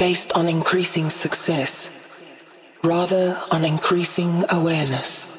based on increasing success, rather on increasing awareness.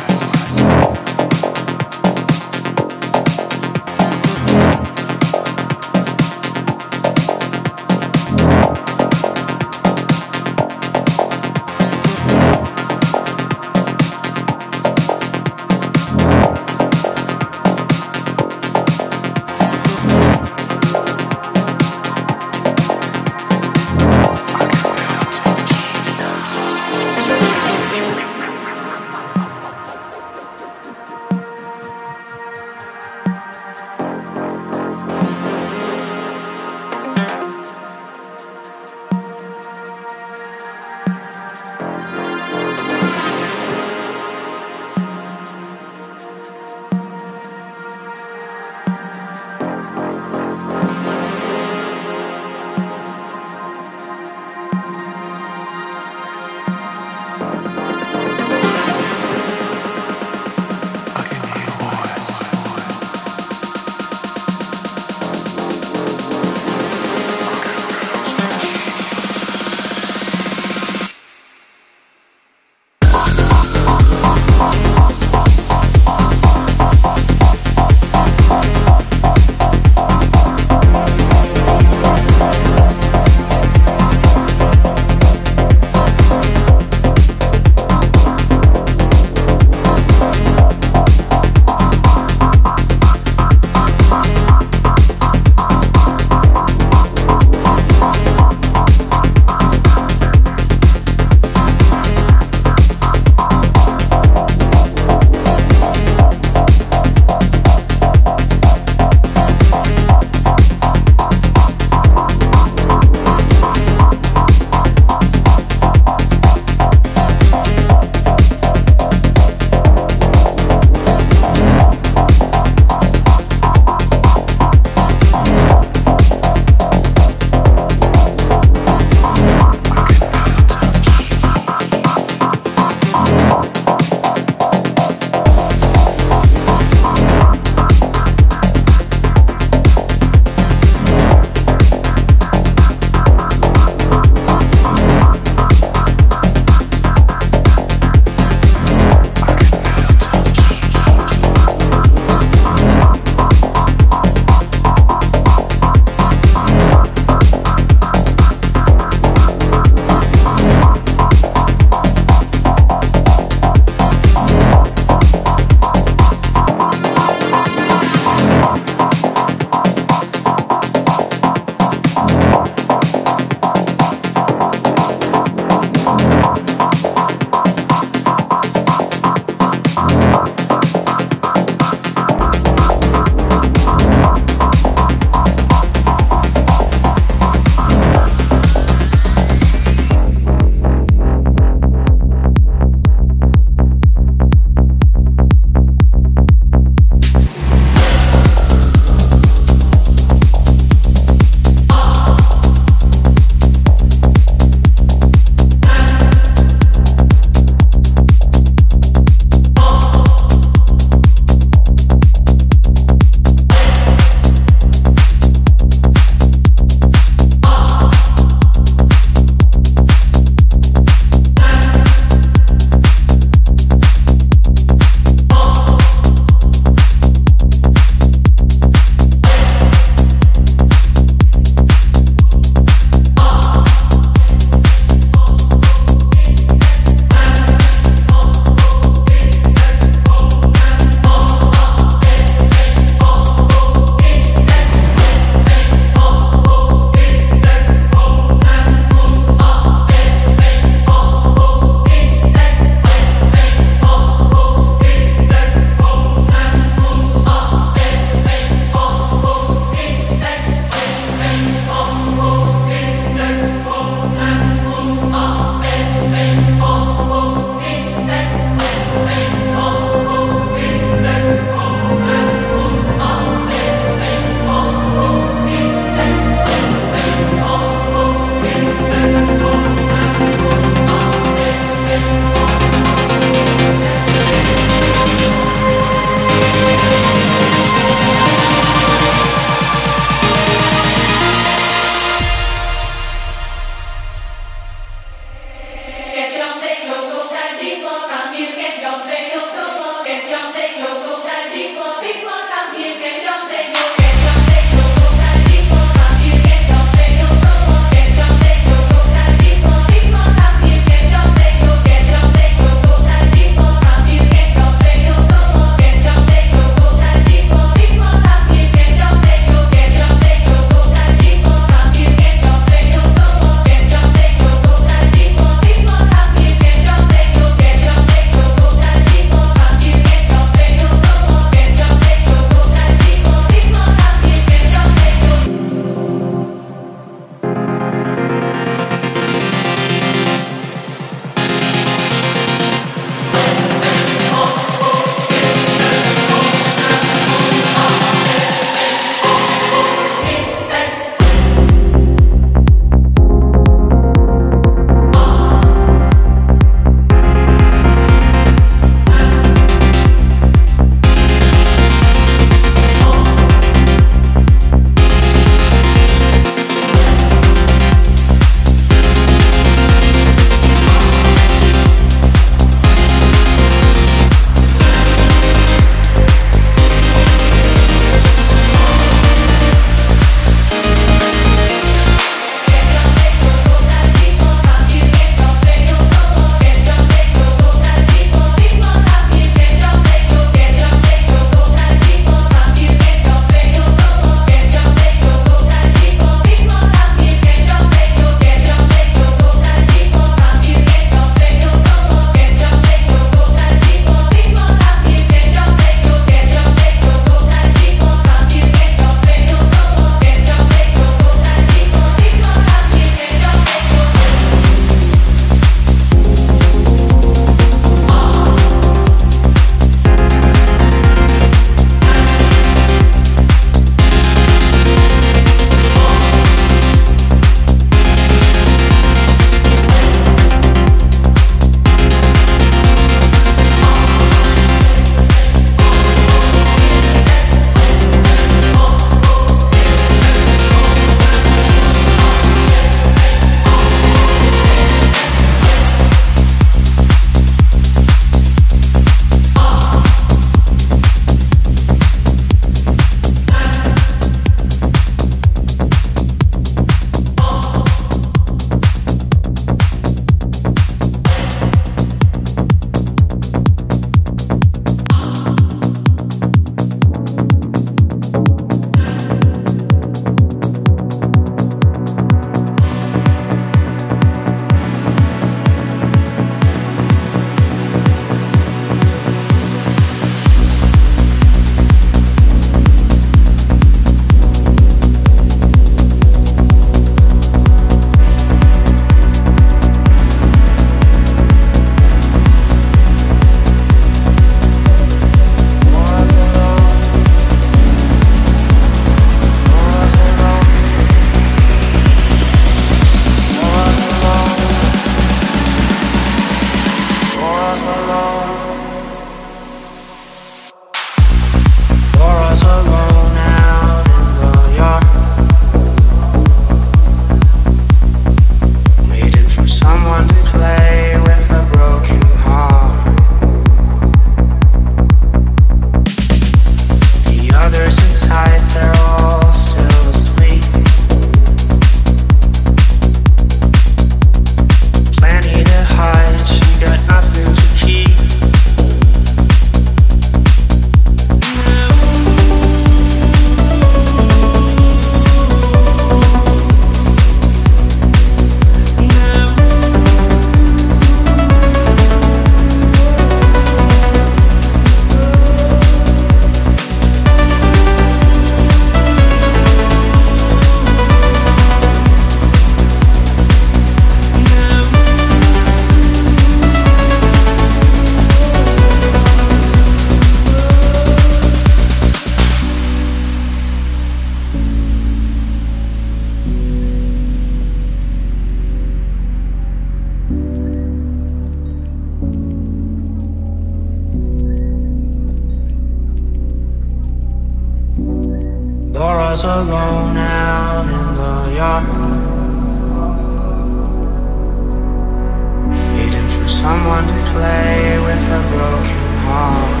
Play with a broken heart.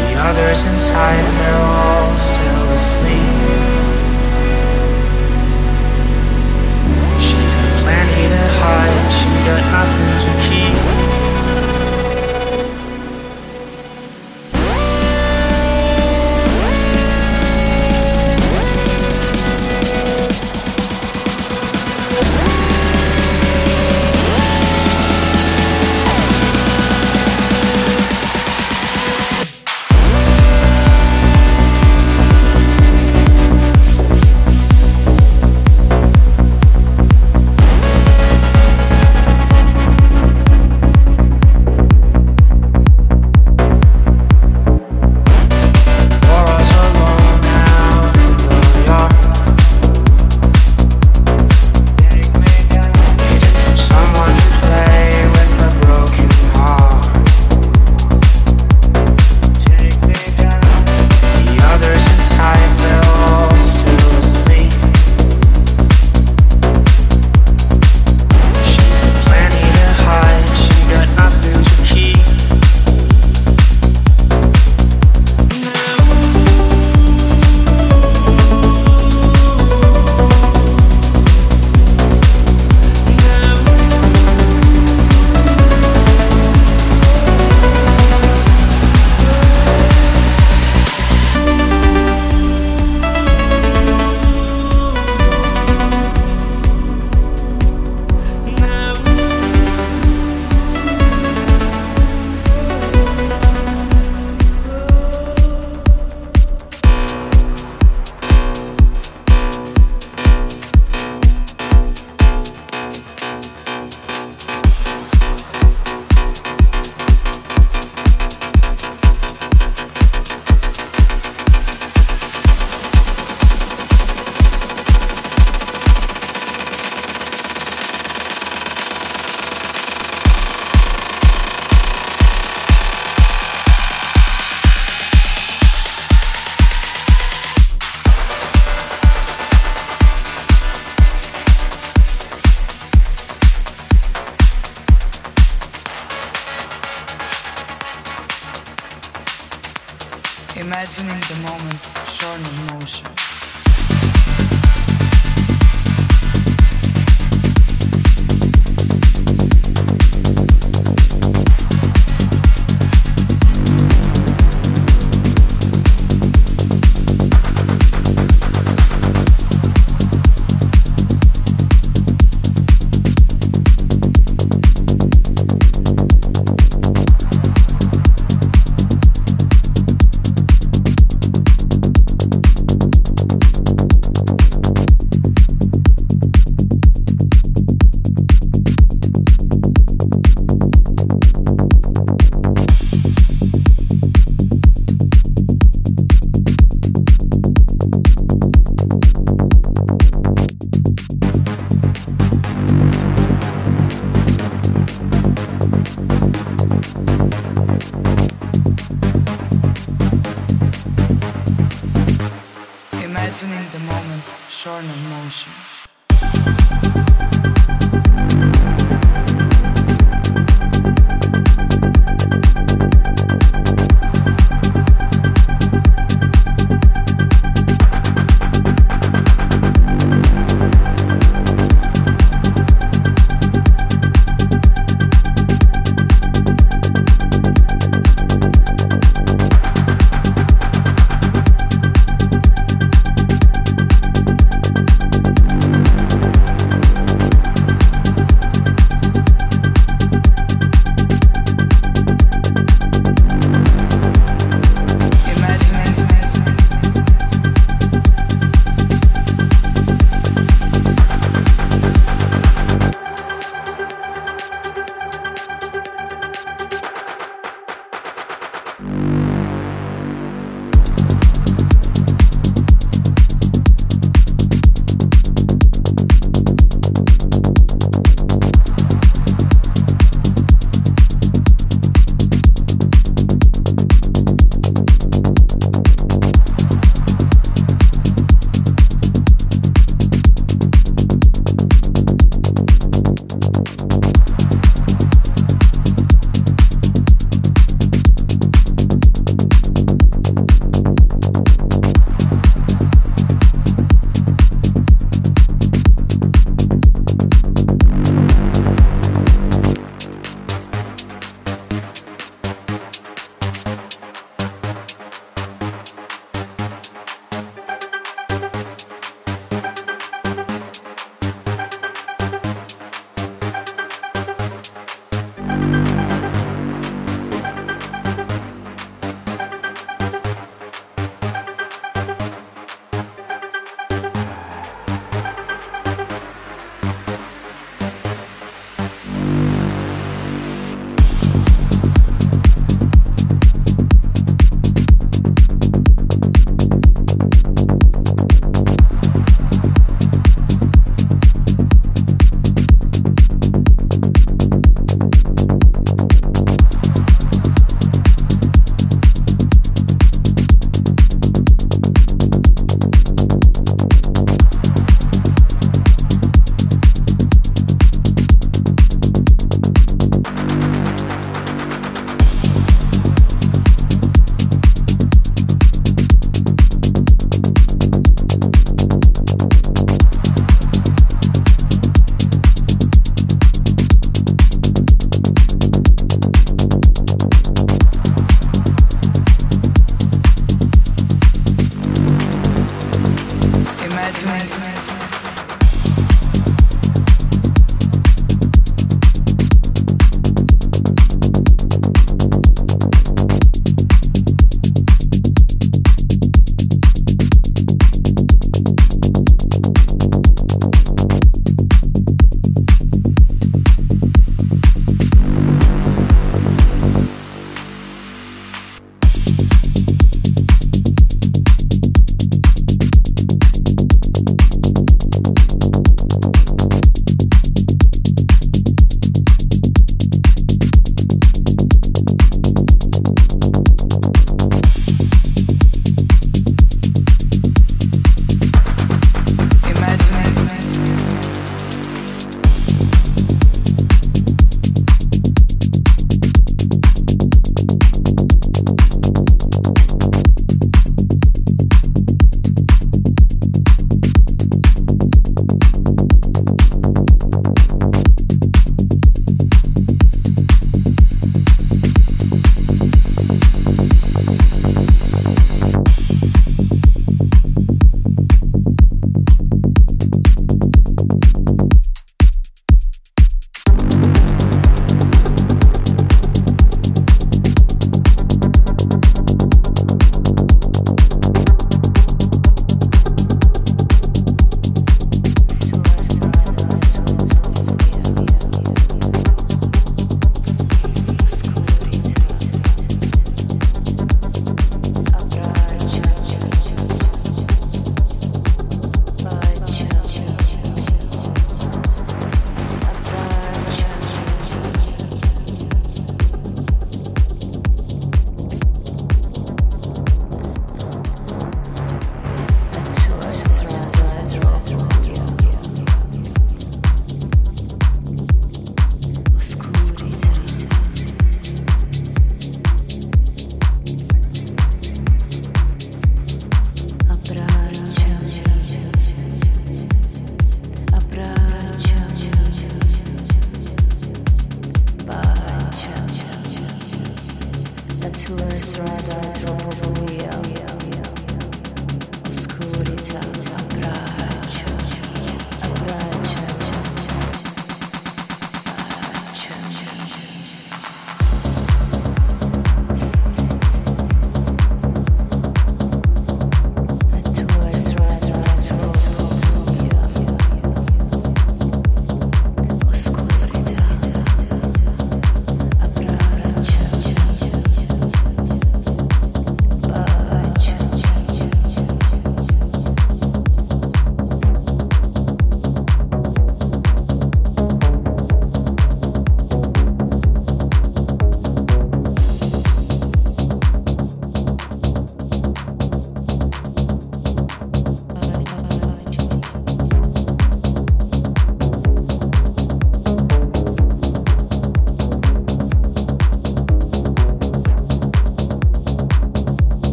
The others inside, they're all still asleep. She's got plenty to hide, she got nothing to keep.